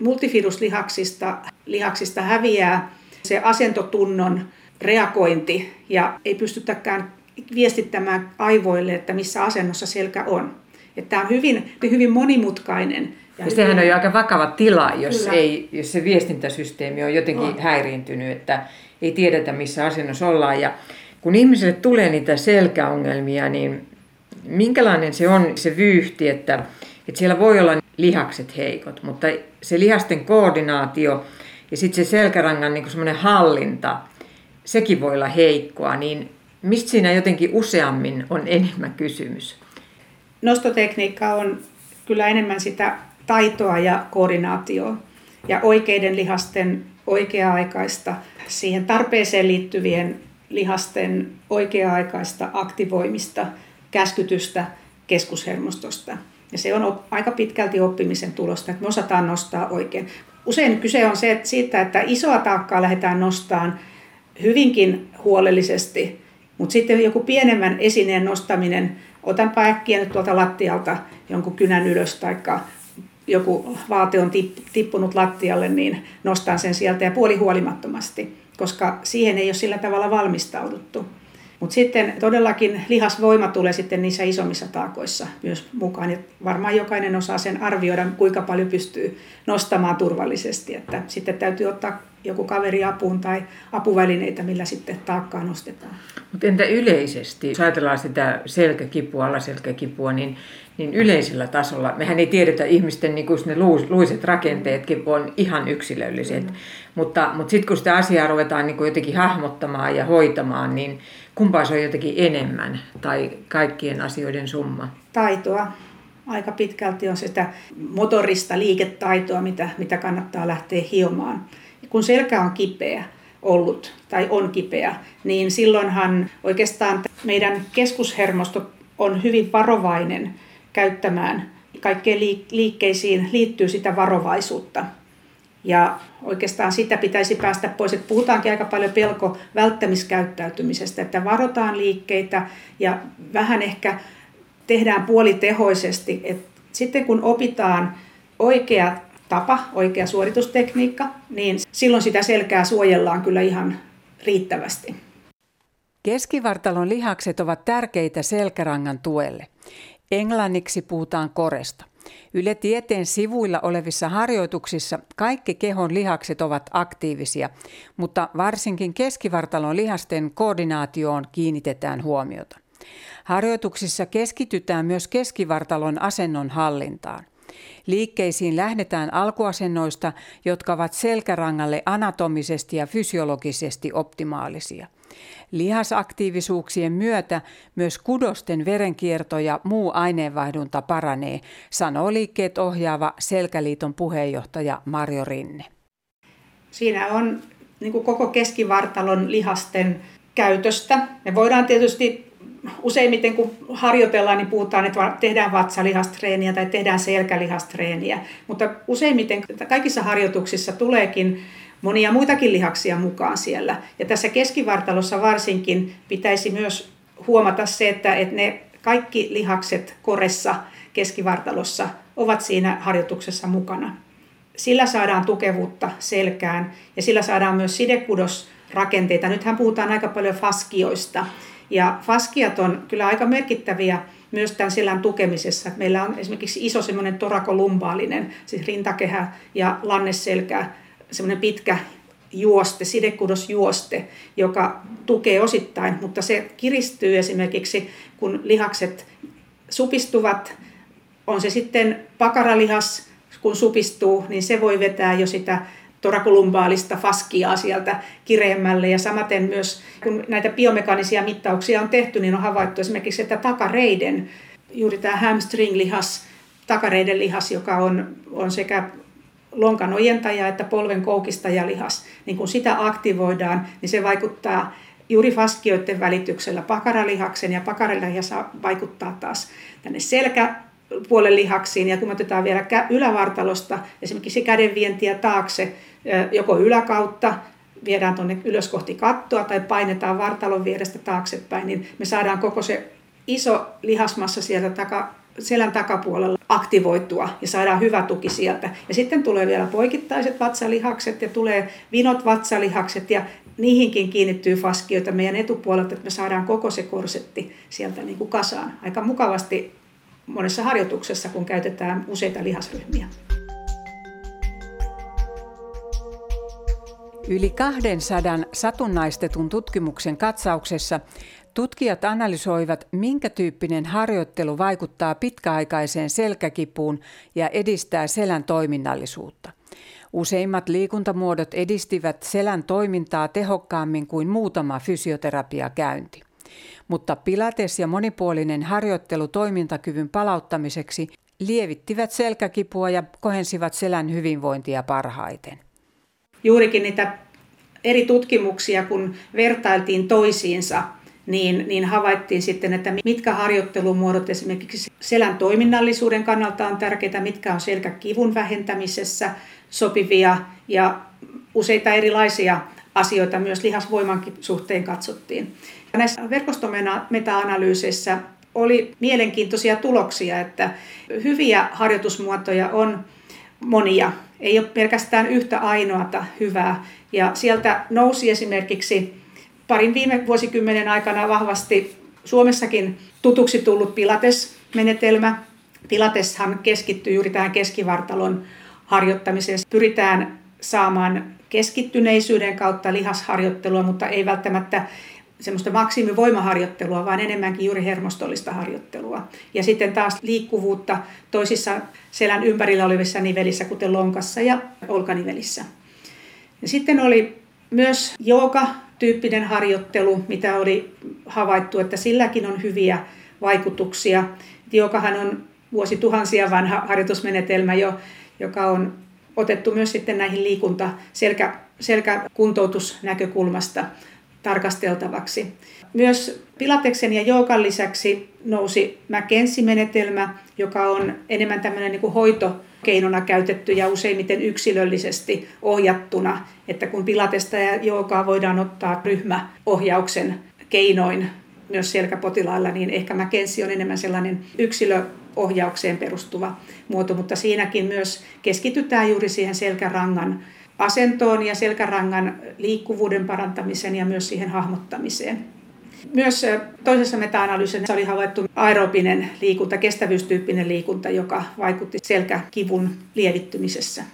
multifiruslihaksista lihaksista häviää se asentotunnon reagointi ja ei pystytäkään viestittämään aivoille, että missä asennossa selkä on. Että tämä on hyvin, hyvin monimutkainen. Ja, ja sehän on jo aika vakava tila, jos, ei, jos se viestintäsysteemi on jotenkin on. häiriintynyt, että ei tiedetä missä asennossa ollaan. Ja kun ihmiselle tulee niitä selkäongelmia, niin minkälainen se on se vyyhti, että, että siellä voi olla lihakset heikot, mutta se lihasten koordinaatio ja sitten se selkärangan niin semmoinen hallinta, sekin voi olla heikkoa, niin mistä siinä jotenkin useammin on enemmän kysymys? Nostotekniikka on kyllä enemmän sitä taitoa ja koordinaatioa ja oikeiden lihasten oikea-aikaista, siihen tarpeeseen liittyvien lihasten oikea-aikaista aktivoimista, käskytystä keskushermostosta. Ja se on aika pitkälti oppimisen tulosta, että me osataan nostaa oikein. Usein kyse on se, että siitä, että isoa taakkaa lähdetään nostamaan hyvinkin huolellisesti, mutta sitten joku pienemmän esineen nostaminen, otanpa äkkiä nyt tuolta lattialta jonkun kynän ylös tai joku vaate on tippunut lattialle, niin nostan sen sieltä ja puoli huolimattomasti, koska siihen ei ole sillä tavalla valmistauduttu. Mutta sitten todellakin lihasvoima tulee sitten niissä isommissa taakoissa myös mukaan. Ja varmaan jokainen osaa sen arvioida, kuinka paljon pystyy nostamaan turvallisesti. Että sitten täytyy ottaa joku kaveri apuun tai apuvälineitä, millä sitten taakkaa nostetaan. Mutta entä yleisesti, jos ajatellaan sitä selkäkipua, alaselkäkipua, niin, niin yleisellä tasolla, mehän ei tiedetä ihmisten niin kuin ne luiset rakenteetkin on ihan yksilölliset. Mm. Mutta, mutta sitten kun sitä asiaa ruvetaan niin kuin jotenkin hahmottamaan ja hoitamaan, niin kumpaa se on jotenkin enemmän tai kaikkien asioiden summa? Taitoa. Aika pitkälti on sitä motorista liiketaitoa, mitä, mitä kannattaa lähteä hiomaan. Kun selkä on kipeä ollut tai on kipeä, niin silloinhan oikeastaan meidän keskushermosto on hyvin varovainen käyttämään kaikkeen liikkeisiin liittyy sitä varovaisuutta. Ja oikeastaan sitä pitäisi päästä pois. Että puhutaankin aika paljon pelko välttämiskäyttäytymisestä, että varotaan liikkeitä ja vähän ehkä tehdään puolitehoisesti. Että sitten kun opitaan oikea tapa, oikea suoritustekniikka, niin silloin sitä selkää suojellaan kyllä ihan riittävästi. Keskivartalon lihakset ovat tärkeitä selkärangan tuelle. Englanniksi puhutaan koresta. Yle Tieteen sivuilla olevissa harjoituksissa kaikki kehon lihakset ovat aktiivisia, mutta varsinkin keskivartalon lihasten koordinaatioon kiinnitetään huomiota. Harjoituksissa keskitytään myös keskivartalon asennon hallintaan. Liikkeisiin lähdetään alkuasennoista, jotka ovat selkärangalle anatomisesti ja fysiologisesti optimaalisia. Lihasaktiivisuuksien myötä myös kudosten verenkierto ja muu aineenvaihdunta paranee, sanoo liikkeet ohjaava Selkäliiton puheenjohtaja Marjo Rinne. Siinä on niin kuin koko keskivartalon lihasten käytöstä. Me voidaan tietysti useimmiten kun harjoitellaan, niin puhutaan, että tehdään vatsalihastreeniä tai tehdään selkälihastreeniä. Mutta useimmiten kaikissa harjoituksissa tuleekin monia muitakin lihaksia mukaan siellä. Ja tässä keskivartalossa varsinkin pitäisi myös huomata se, että, että ne kaikki lihakset koressa keskivartalossa ovat siinä harjoituksessa mukana. Sillä saadaan tukevuutta selkään ja sillä saadaan myös sidekudosrakenteita. Nythän puhutaan aika paljon faskioista. Ja faskiat on kyllä aika merkittäviä myös tämän selän tukemisessa. Meillä on esimerkiksi iso semmoinen torakolumbaalinen, siis rintakehä ja lanneselkä semmoinen pitkä juoste, sidekudosjuoste, joka tukee osittain, mutta se kiristyy esimerkiksi, kun lihakset supistuvat. On se sitten pakaralihas, kun supistuu, niin se voi vetää jo sitä torakolumbaalista faskiaa sieltä kireemmälle. Ja samaten myös, kun näitä biomekaanisia mittauksia on tehty, niin on havaittu esimerkiksi, että takareiden, juuri tämä hamstring-lihas, takareiden lihas, joka on, on sekä lonkan ojentaja että polven koukistajalihas, niin kun sitä aktivoidaan, niin se vaikuttaa juuri faskioiden välityksellä pakaralihaksen ja pakaralihas vaikuttaa taas tänne selkäpuolen lihaksiin. Ja kun otetaan vielä ylävartalosta esimerkiksi kädenvientiä taakse joko yläkautta viedään tuonne ylös kohti kattoa tai painetaan vartalon vierestä taaksepäin, niin me saadaan koko se iso lihasmassa sieltä selän takapuolella aktivoitua ja saadaan hyvä tuki sieltä. Ja sitten tulee vielä poikittaiset vatsalihakset ja tulee vinot vatsalihakset ja niihinkin kiinnittyy faskioita meidän etupuolelta, että me saadaan koko se korsetti sieltä niin kuin kasaan. Aika mukavasti monessa harjoituksessa, kun käytetään useita lihasryhmiä. Yli 200 satunnaistetun tutkimuksen katsauksessa tutkijat analysoivat, minkä tyyppinen harjoittelu vaikuttaa pitkäaikaiseen selkäkipuun ja edistää selän toiminnallisuutta. Useimmat liikuntamuodot edistivät selän toimintaa tehokkaammin kuin muutama fysioterapiakäynti. Mutta pilates ja monipuolinen harjoittelu toimintakyvyn palauttamiseksi lievittivät selkäkipua ja kohensivat selän hyvinvointia parhaiten juurikin niitä eri tutkimuksia, kun vertailtiin toisiinsa, niin, niin havaittiin sitten, että mitkä harjoittelumuodot esimerkiksi selän toiminnallisuuden kannalta on tärkeitä, mitkä on selkäkivun vähentämisessä sopivia ja useita erilaisia asioita myös lihasvoimankin suhteen katsottiin. Näissä verkostometa-analyyseissä oli mielenkiintoisia tuloksia, että hyviä harjoitusmuotoja on monia ei ole pelkästään yhtä ainoata hyvää. Ja sieltä nousi esimerkiksi parin viime vuosikymmenen aikana vahvasti Suomessakin tutuksi tullut Pilates-menetelmä. Pilateshan keskittyy juuri tähän keskivartalon harjoittamiseen. Pyritään saamaan keskittyneisyyden kautta lihasharjoittelua, mutta ei välttämättä semmoista maksimivoimaharjoittelua, vaan enemmänkin juuri hermostollista harjoittelua. Ja sitten taas liikkuvuutta toisissa selän ympärillä olevissa nivelissä, kuten lonkassa ja olkanivelissä. Ja sitten oli myös jooga-tyyppinen harjoittelu, mitä oli havaittu, että silläkin on hyviä vaikutuksia. Joogahan on vuosituhansia vanha harjoitusmenetelmä jo, joka on otettu myös sitten näihin liikunta selkä, selkäkuntoutusnäkökulmasta tarkasteltavaksi. Myös Pilateksen ja joogan lisäksi nousi McKenzie-menetelmä, joka on enemmän tämmöinen niin kuin hoitokeinona käytetty ja useimmiten yksilöllisesti ohjattuna, että kun Pilatesta ja joogaa voidaan ottaa ryhmäohjauksen keinoin myös selkäpotilailla, niin ehkä McKenzie on enemmän sellainen yksilöohjaukseen perustuva muoto, mutta siinäkin myös keskitytään juuri siihen selkärangan asentoon ja selkärangan liikkuvuuden parantamiseen ja myös siihen hahmottamiseen. Myös toisessa meta-analyysissä oli havaittu aerobinen liikunta, kestävyystyyppinen liikunta, joka vaikutti selkäkivun lievittymisessä.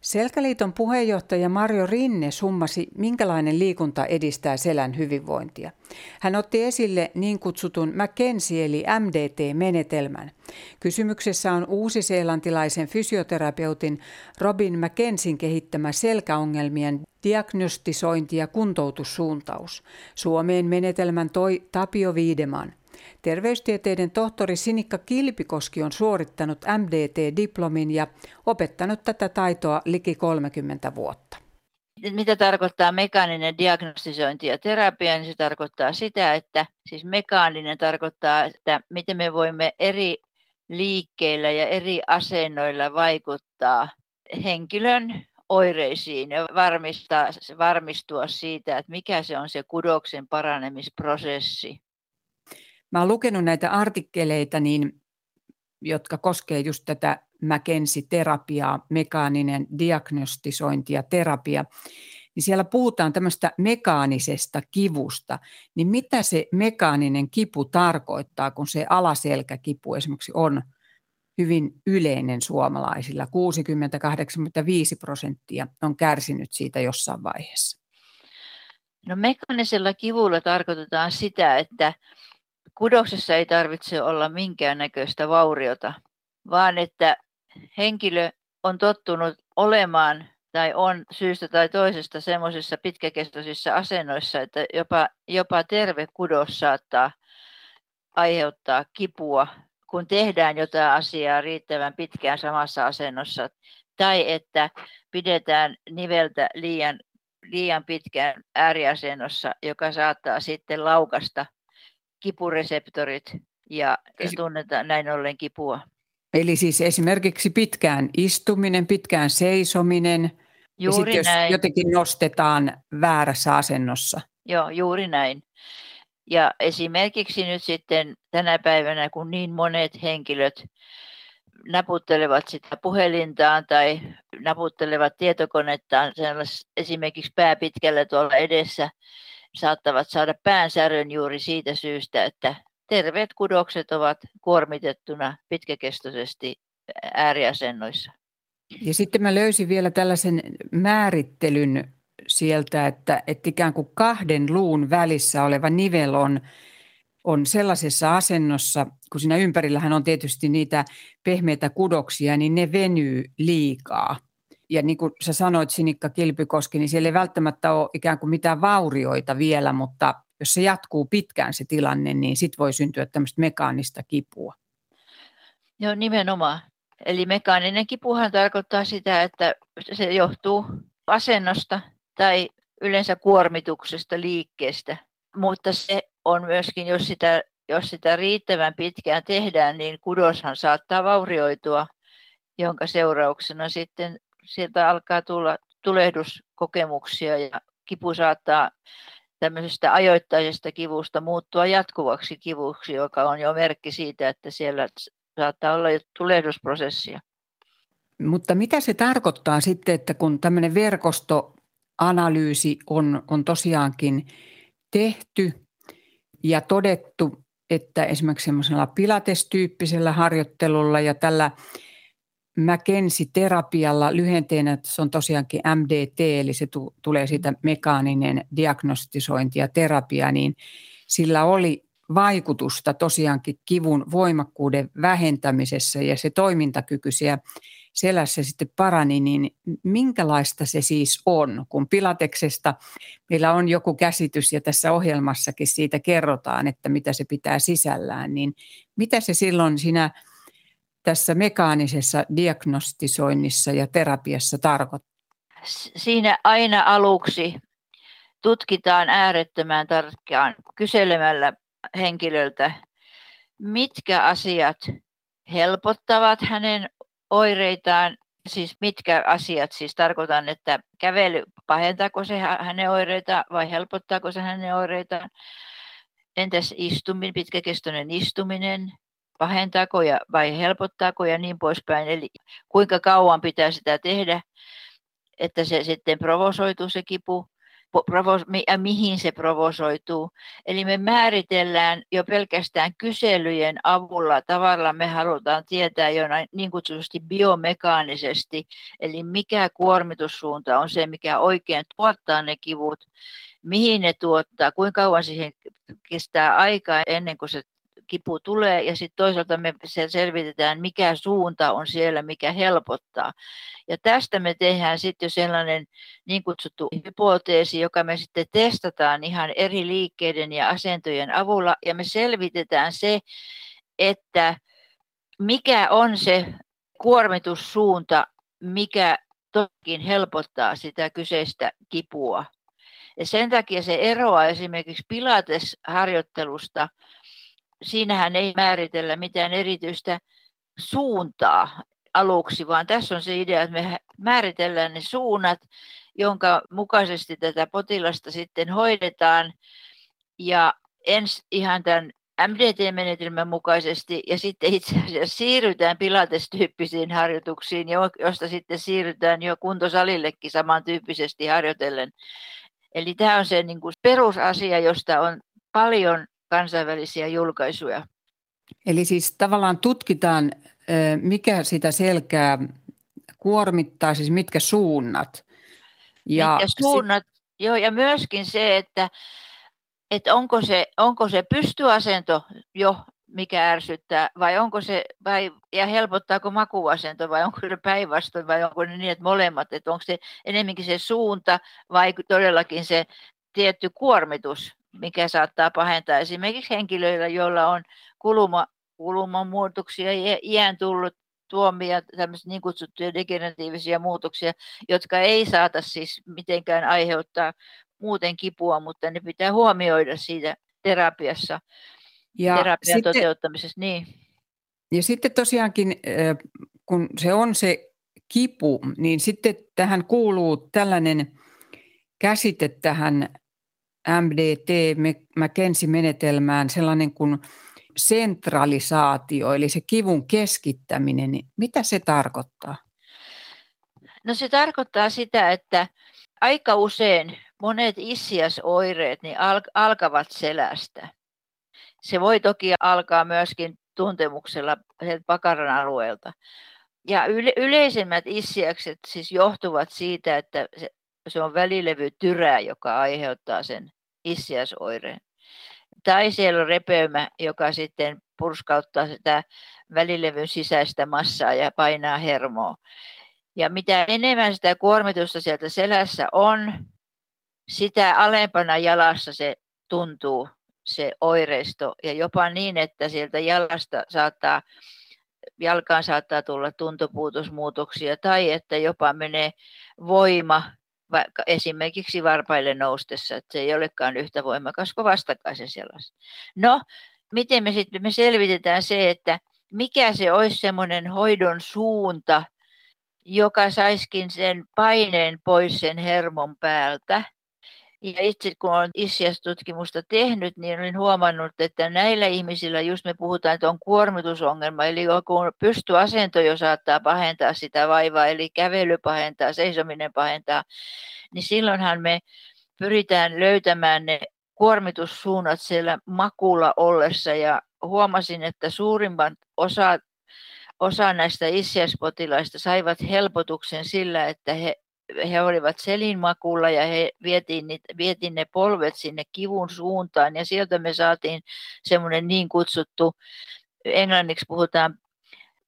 Selkäliiton puheenjohtaja Mario Rinne summasi, minkälainen liikunta edistää selän hyvinvointia. Hän otti esille niin kutsutun McKenzie eli MDT-menetelmän. Kysymyksessä on uusi-seelantilaisen fysioterapeutin Robin McKenzin kehittämä selkäongelmien diagnostisointi- ja kuntoutussuuntaus. Suomeen menetelmän toi Tapio Viideman – Terveystieteiden tohtori Sinikka Kilpikoski on suorittanut MDT-diplomin ja opettanut tätä taitoa liki 30 vuotta. Mitä tarkoittaa mekaaninen diagnostisointi ja terapia, niin se tarkoittaa sitä, että siis mekaaninen tarkoittaa, että miten me voimme eri liikkeillä ja eri asennoilla vaikuttaa henkilön oireisiin ja varmistaa, varmistua siitä, että mikä se on se kudoksen paranemisprosessi. Mä oon lukenut näitä artikkeleita, niin, jotka koskee just tätä McKenzie-terapiaa, mekaaninen diagnostisointi ja terapia, niin siellä puhutaan tämmöistä mekaanisesta kivusta. Niin mitä se mekaaninen kipu tarkoittaa, kun se alaselkäkipu esimerkiksi on hyvin yleinen suomalaisilla. 60-85 prosenttia on kärsinyt siitä jossain vaiheessa. No mekaanisella kivulla tarkoitetaan sitä, että kudoksessa ei tarvitse olla minkäännäköistä vauriota, vaan että henkilö on tottunut olemaan tai on syystä tai toisesta semmoisissa pitkäkestoisissa asennoissa, että jopa, jopa terve kudos saattaa aiheuttaa kipua, kun tehdään jotain asiaa riittävän pitkään samassa asennossa. tai että pidetään niveltä liian, liian pitkään ääriasennossa, joka saattaa sitten laukasta kipureseptorit ja tunnetaan näin ollen kipua. Eli siis esimerkiksi pitkään istuminen, pitkään seisominen, juuri ja sitten jos jotenkin nostetaan väärässä asennossa. Joo, juuri näin. Ja esimerkiksi nyt sitten tänä päivänä, kun niin monet henkilöt naputtelevat sitä puhelintaan tai naputtelevat tietokonettaan esimerkiksi pääpitkällä tuolla edessä, saattavat saada päänsärön juuri siitä syystä, että terveet kudokset ovat kuormitettuna pitkäkestoisesti ääriasennoissa. Ja sitten mä löysin vielä tällaisen määrittelyn sieltä, että, että ikään kuin kahden luun välissä oleva nivel on, on sellaisessa asennossa, kun siinä ympärillähän on tietysti niitä pehmeitä kudoksia, niin ne venyy liikaa. Ja niin kuin sä sanoit Sinikka Kilpikoski, niin siellä ei välttämättä ole ikään kuin mitään vaurioita vielä, mutta jos se jatkuu pitkään se tilanne, niin sitten voi syntyä tämmöistä mekaanista kipua. Joo, nimenomaan. Eli mekaaninen kipuhan tarkoittaa sitä, että se johtuu asennosta tai yleensä kuormituksesta, liikkeestä. Mutta se on myöskin, jos sitä, jos sitä riittävän pitkään tehdään, niin kudoshan saattaa vaurioitua, jonka seurauksena sitten sieltä alkaa tulla tulehduskokemuksia ja kipu saattaa tämmöisestä ajoittaisesta kivusta muuttua jatkuvaksi kivuksi, joka on jo merkki siitä, että siellä saattaa olla jo tulehdusprosessia. Mutta mitä se tarkoittaa sitten, että kun tämmöinen verkostoanalyysi on, on tosiaankin tehty ja todettu, että esimerkiksi semmoisella pilatestyyppisellä harjoittelulla ja tällä McKenzie-terapialla lyhenteenä, se on tosiaankin MDT, eli se tu- tulee siitä mekaaninen diagnostisointi ja terapia, niin sillä oli vaikutusta tosiaankin kivun voimakkuuden vähentämisessä ja se toimintakyky siellä selässä sitten parani, niin minkälaista se siis on, kun pilateksesta meillä on joku käsitys ja tässä ohjelmassakin siitä kerrotaan, että mitä se pitää sisällään, niin mitä se silloin sinä tässä mekaanisessa diagnostisoinnissa ja terapiassa tarkoittaa? Siinä aina aluksi tutkitaan äärettömän tarkkaan kyselemällä henkilöltä, mitkä asiat helpottavat hänen oireitaan, siis mitkä asiat, siis tarkoitan, että kävely, pahentaako se hänen oireitaan vai helpottaako se hänen oireitaan. Entäs istuminen, pitkäkestoinen istuminen, pahentaako ja, vai helpottaako ja niin poispäin. Eli kuinka kauan pitää sitä tehdä, että se sitten provosoituu se kipu ja mihin se provosoituu. Eli me määritellään jo pelkästään kyselyjen avulla tavalla me halutaan tietää jo niin kutsutusti biomekaanisesti, eli mikä kuormitussuunta on se, mikä oikein tuottaa ne kivut, mihin ne tuottaa, kuinka kauan siihen kestää aikaa ennen kuin se kipu tulee ja sitten toisaalta me selvitetään, mikä suunta on siellä, mikä helpottaa. Ja tästä me tehdään sitten jo sellainen niin kutsuttu hypoteesi, joka me sitten testataan ihan eri liikkeiden ja asentojen avulla ja me selvitetään se, että mikä on se kuormitussuunta, mikä toki helpottaa sitä kyseistä kipua. Ja sen takia se eroaa esimerkiksi Pilates-harjoittelusta siinähän ei määritellä mitään erityistä suuntaa aluksi, vaan tässä on se idea, että me määritellään ne suunnat, jonka mukaisesti tätä potilasta sitten hoidetaan. Ja ens ihan tämän MDT-menetelmän mukaisesti ja sitten itse asiassa siirrytään pilatestyyppisiin harjoituksiin, josta sitten siirrytään jo kuntosalillekin samantyyppisesti harjoitellen. Eli tämä on se niin kuin perusasia, josta on paljon kansainvälisiä julkaisuja. Eli siis tavallaan tutkitaan, mikä sitä selkää kuormittaa, siis mitkä suunnat. Ja mitkä suunnat, sit... joo, ja myöskin se, että, että onko, se, onko se pystyasento jo, mikä ärsyttää, vai onko se, vai, ja helpottaako makuasento, vai onko se päinvastoin, vai onko ne niin, että molemmat, että onko se enemmänkin se suunta, vai todellakin se tietty kuormitus, mikä saattaa pahentaa esimerkiksi henkilöillä, joilla on kuluma, kuluman muutoksia ja iän tullut, tuomia tämmöisiä niin kutsuttuja degeneratiivisia muutoksia, jotka ei saata siis mitenkään aiheuttaa muuten kipua, mutta ne pitää huomioida siitä terapiassa, ja terapian sitten, toteuttamisessa. Niin. Ja sitten tosiaankin, kun se on se kipu, niin sitten tähän kuuluu tällainen käsite tähän MDT, McKenzie-menetelmään, sellainen kuin sentralisaatio, eli se kivun keskittäminen, niin mitä se tarkoittaa? No se tarkoittaa sitä, että aika usein monet issiasoireet niin alkavat selästä. Se voi toki alkaa myöskin tuntemuksella pakaran alueelta. Ja yle- yleisimmät issiakset siis johtuvat siitä, että se, se on välilevytyrä, joka aiheuttaa sen issiasoireen. Tai siellä on repeymä, joka sitten purskauttaa sitä välilevyn sisäistä massaa ja painaa hermoa. Ja mitä enemmän sitä kuormitusta sieltä selässä on, sitä alempana jalassa se tuntuu, se oireisto. Ja jopa niin, että sieltä jalasta saattaa, jalkaan saattaa tulla tuntopuutosmuutoksia tai että jopa menee voima vaikka esimerkiksi varpaille noustessa, että se ei olekaan yhtä voimakas kuin vastakkaisen sellaisen. No, miten me sitten me selvitetään se, että mikä se olisi semmoinen hoidon suunta, joka saiskin sen paineen pois sen hermon päältä. Ja itse kun olen ISIAS-tutkimusta tehnyt, niin olen huomannut, että näillä ihmisillä, just me puhutaan, että on kuormitusongelma, eli kun pystyasento jo saattaa pahentaa sitä vaivaa, eli kävely pahentaa, seisominen pahentaa, niin silloinhan me pyritään löytämään ne kuormitussuunnat siellä makulla ollessa. Ja huomasin, että suurimman osa, osa näistä ICS-potilaista saivat helpotuksen sillä, että he he olivat selinmakulla ja he vietiin, niitä, vietiin ne polvet sinne kivun suuntaan ja sieltä me saatiin semmoinen niin kutsuttu, englanniksi puhutaan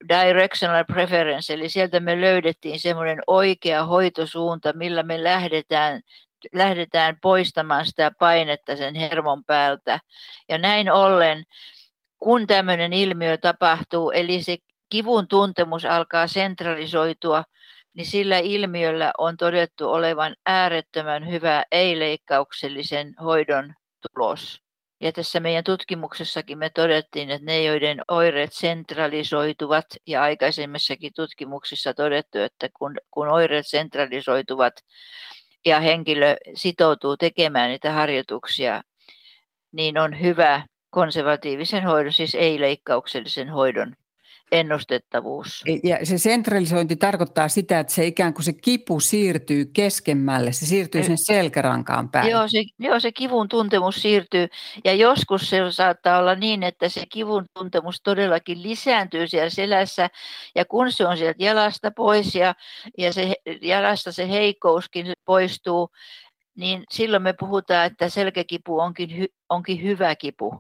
directional preference, eli sieltä me löydettiin semmoinen oikea hoitosuunta, millä me lähdetään, lähdetään poistamaan sitä painetta sen hermon päältä. Ja näin ollen, kun tämmöinen ilmiö tapahtuu, eli se kivun tuntemus alkaa sentralisoitua niin sillä ilmiöllä on todettu olevan äärettömän hyvä ei-leikkauksellisen hoidon tulos. Ja tässä meidän tutkimuksessakin me todettiin, että ne, joiden oireet sentralisoituvat, ja aikaisemmissakin tutkimuksissa todettu, että kun, kun oireet sentralisoituvat ja henkilö sitoutuu tekemään niitä harjoituksia, niin on hyvä konservatiivisen hoidon, siis ei-leikkauksellisen hoidon ennustettavuus. Ja se sentralisointi tarkoittaa sitä, että se ikään kuin se kipu siirtyy keskemmälle, se siirtyy sen selkärankaan päin. Joo se, joo, se kivun tuntemus siirtyy ja joskus se saattaa olla niin, että se kivun tuntemus todellakin lisääntyy siellä selässä ja kun se on sieltä jalasta pois ja, ja se, jalasta se heikkouskin poistuu, niin silloin me puhutaan, että selkäkipu onkin, hy, onkin hyvä kipu.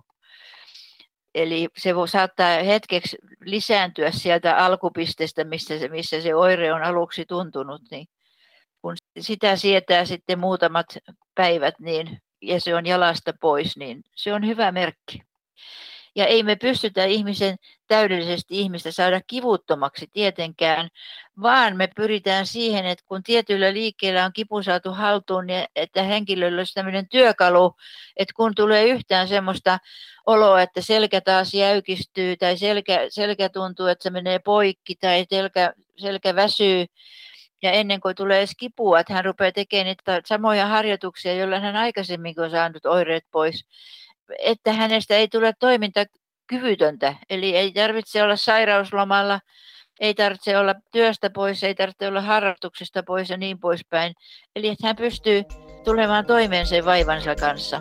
Eli se voi saattaa hetkeksi lisääntyä sieltä alkupisteestä, missä se, missä se oire on aluksi tuntunut, niin kun sitä sietää sitten muutamat päivät niin, ja se on jalasta pois, niin se on hyvä merkki. Ja ei me pystytä ihmisen täydellisesti ihmistä saada kivuttomaksi tietenkään, vaan me pyritään siihen, että kun tietyillä liikkeillä on kipu saatu haltuun, niin että henkilöllä olisi tämmöinen työkalu, että kun tulee yhtään semmoista oloa, että selkä taas jäykistyy tai selkä, selkä tuntuu, että se menee poikki tai selkä, selkä väsyy, ja ennen kuin tulee edes kipua, että hän rupeaa tekemään niitä samoja harjoituksia, joilla hän aikaisemmin on saanut oireet pois, että hänestä ei tule toimintakyvytöntä. Eli ei tarvitse olla sairauslomalla, ei tarvitse olla työstä pois, ei tarvitse olla harrastuksesta pois ja niin poispäin. Eli että hän pystyy tulemaan toimeen sen vaivansa kanssa.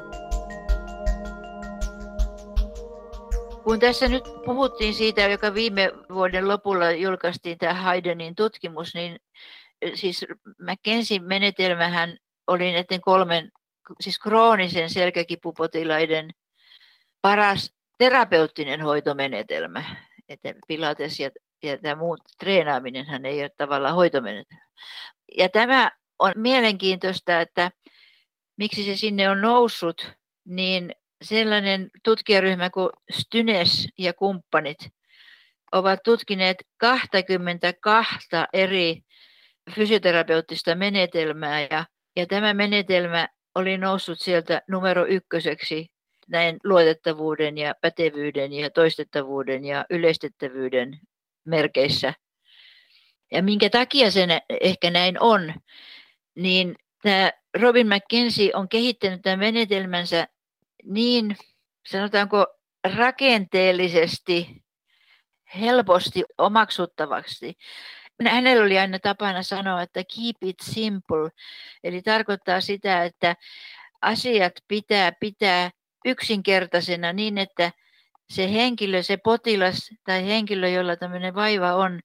Kun tässä nyt puhuttiin siitä, joka viime vuoden lopulla julkaistiin tämä Haydenin tutkimus, niin siis McKenzie menetelmähän oli näiden kolmen siis kroonisen selkäkipupotilaiden paras terapeuttinen hoitomenetelmä. Että pilates ja, ja tämä muu treenaaminenhan ei ole tavallaan hoitomenetelmä. Ja tämä on mielenkiintoista, että miksi se sinne on noussut, niin sellainen tutkijaryhmä kuin Stynes ja kumppanit ovat tutkineet 22 eri fysioterapeuttista menetelmää ja, ja tämä menetelmä oli noussut sieltä numero ykköseksi näin luotettavuuden ja pätevyyden ja toistettavuuden ja yleistettävyyden merkeissä. Ja minkä takia se ehkä näin on, niin tämä Robin McKenzie on kehittänyt tämän menetelmänsä niin, sanotaanko rakenteellisesti, helposti omaksuttavaksi. Hänellä oli aina tapana sanoa, että keep it simple, eli tarkoittaa sitä, että asiat pitää pitää yksinkertaisena niin, että se henkilö, se potilas tai henkilö, jolla tämmöinen vaiva on,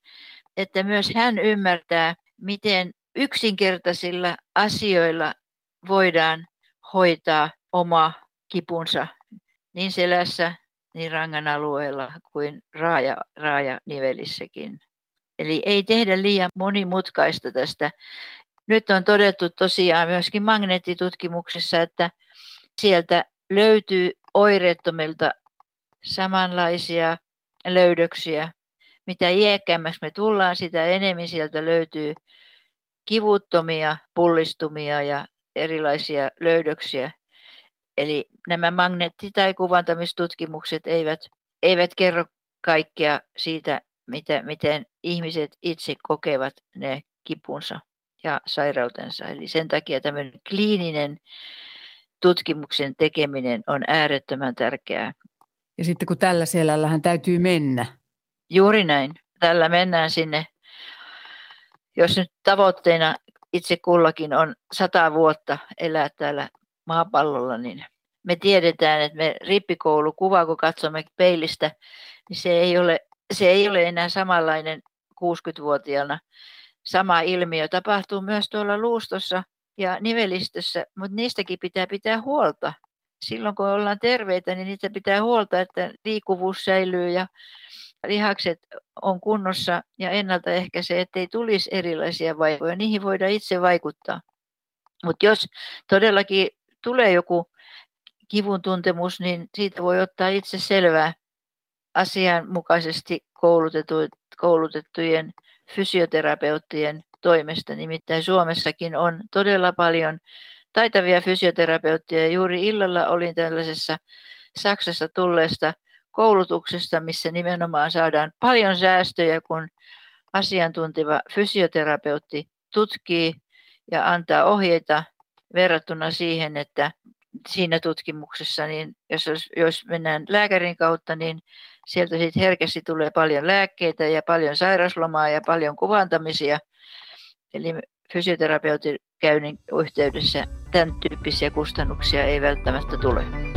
että myös hän ymmärtää, miten yksinkertaisilla asioilla voidaan hoitaa oma kipunsa niin selässä, niin rangan alueella kuin raaja, raajanivelissäkin. Eli ei tehdä liian monimutkaista tästä. Nyt on todettu tosiaan myöskin magneettitutkimuksessa, että sieltä löytyy oireettomilta samanlaisia löydöksiä. Mitä iäkkäämmäksi me tullaan, sitä enemmän sieltä löytyy kivuttomia pullistumia ja erilaisia löydöksiä. Eli nämä magneetti- tai kuvantamistutkimukset eivät, eivät kerro kaikkea siitä, mitä, miten ihmiset itse kokevat ne kipunsa ja sairautensa. Eli sen takia tämmöinen kliininen tutkimuksen tekeminen on äärettömän tärkeää. Ja sitten kun tällä selällähän täytyy mennä. Juuri näin. Tällä mennään sinne. Jos nyt tavoitteena itse kullakin on sata vuotta elää täällä maapallolla, niin me tiedetään, että me rippikoulukuva, kun katsomme peilistä, niin se ei ole, se ei ole enää samanlainen 60-vuotiaana. Sama ilmiö tapahtuu myös tuolla luustossa ja nivelistössä, mutta niistäkin pitää pitää huolta. Silloin kun ollaan terveitä, niin niitä pitää huolta, että liikkuvuus säilyy ja lihakset on kunnossa ja ennaltaehkäisee, ettei tulisi erilaisia vaivoja. Niihin voidaan itse vaikuttaa. Mutta jos todellakin tulee joku kivun tuntemus, niin siitä voi ottaa itse selvää asianmukaisesti koulutettujen fysioterapeuttien toimesta. Nimittäin Suomessakin on todella paljon taitavia fysioterapeutteja. Juuri illalla olin tällaisessa Saksassa tulleesta koulutuksesta, missä nimenomaan saadaan paljon säästöjä, kun asiantunteva fysioterapeutti tutkii ja antaa ohjeita verrattuna siihen, että siinä tutkimuksessa, niin jos, jos mennään lääkärin kautta, niin sieltä sitten herkästi tulee paljon lääkkeitä ja paljon sairaslomaa ja paljon kuvantamisia. Eli fysioterapeutin käynnin yhteydessä tämän tyyppisiä kustannuksia ei välttämättä tule.